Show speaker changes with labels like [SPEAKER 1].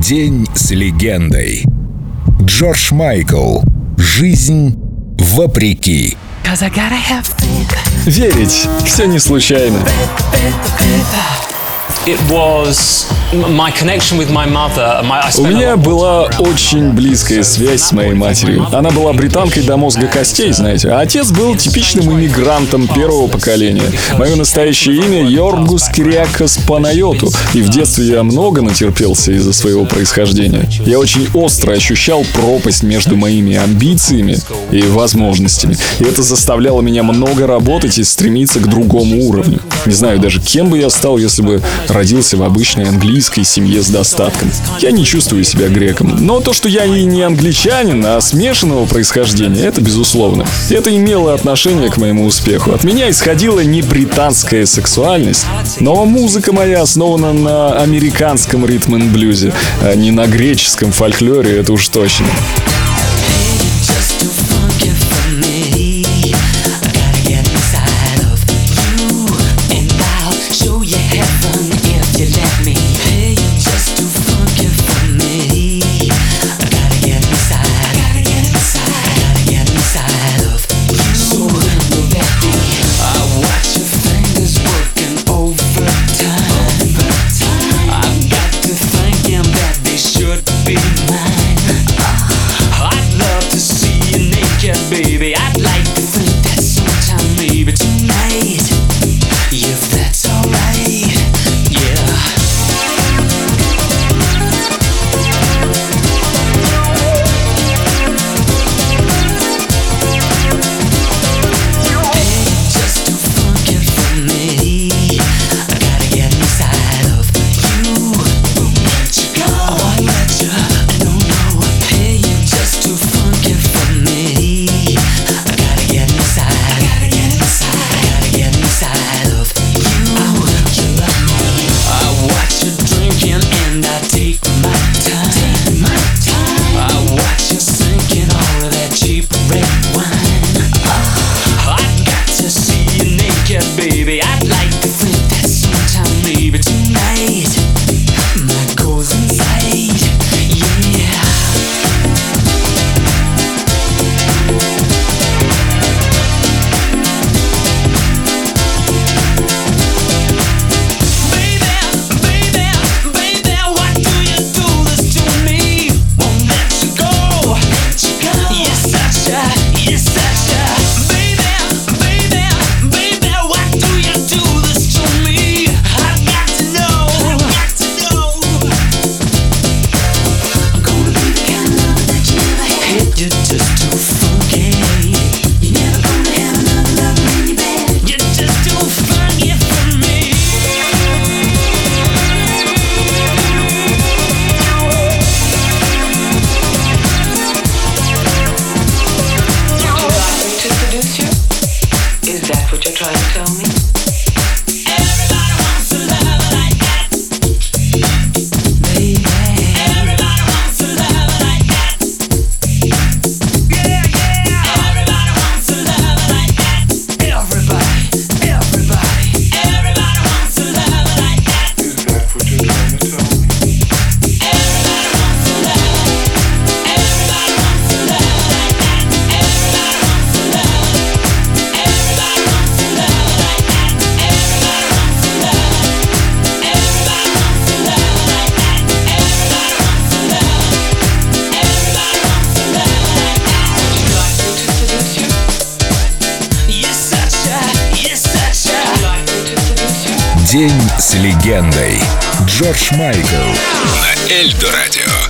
[SPEAKER 1] День с легендой. Джордж Майкл. Жизнь вопреки.
[SPEAKER 2] Верить все не случайно. У меня была очень близкая связь с моей матерью. Она была британкой до мозга костей, знаете. А отец был типичным иммигрантом первого поколения. Мое настоящее имя Йоргус Кириакос Панайоту. И в детстве я много натерпелся из-за своего происхождения. Я очень остро ощущал пропасть между моими амбициями и возможностями. И это заставляло меня много работать и стремиться к другому уровню. Не знаю даже, кем бы я стал, если бы родился в обычной английской семье с достатком. Я не чувствую себя греком. Но то, что я и не англичанин, а смешанного происхождения, это безусловно. Это имело отношение к моему успеху. От меня исходила не британская сексуальность, но музыка моя основана на американском ритм-н-блюзе, а не на греческом фольклоре, это уж точно.
[SPEAKER 3] ring.
[SPEAKER 1] День с легендой. Джордж Майкл на Эльдо радио.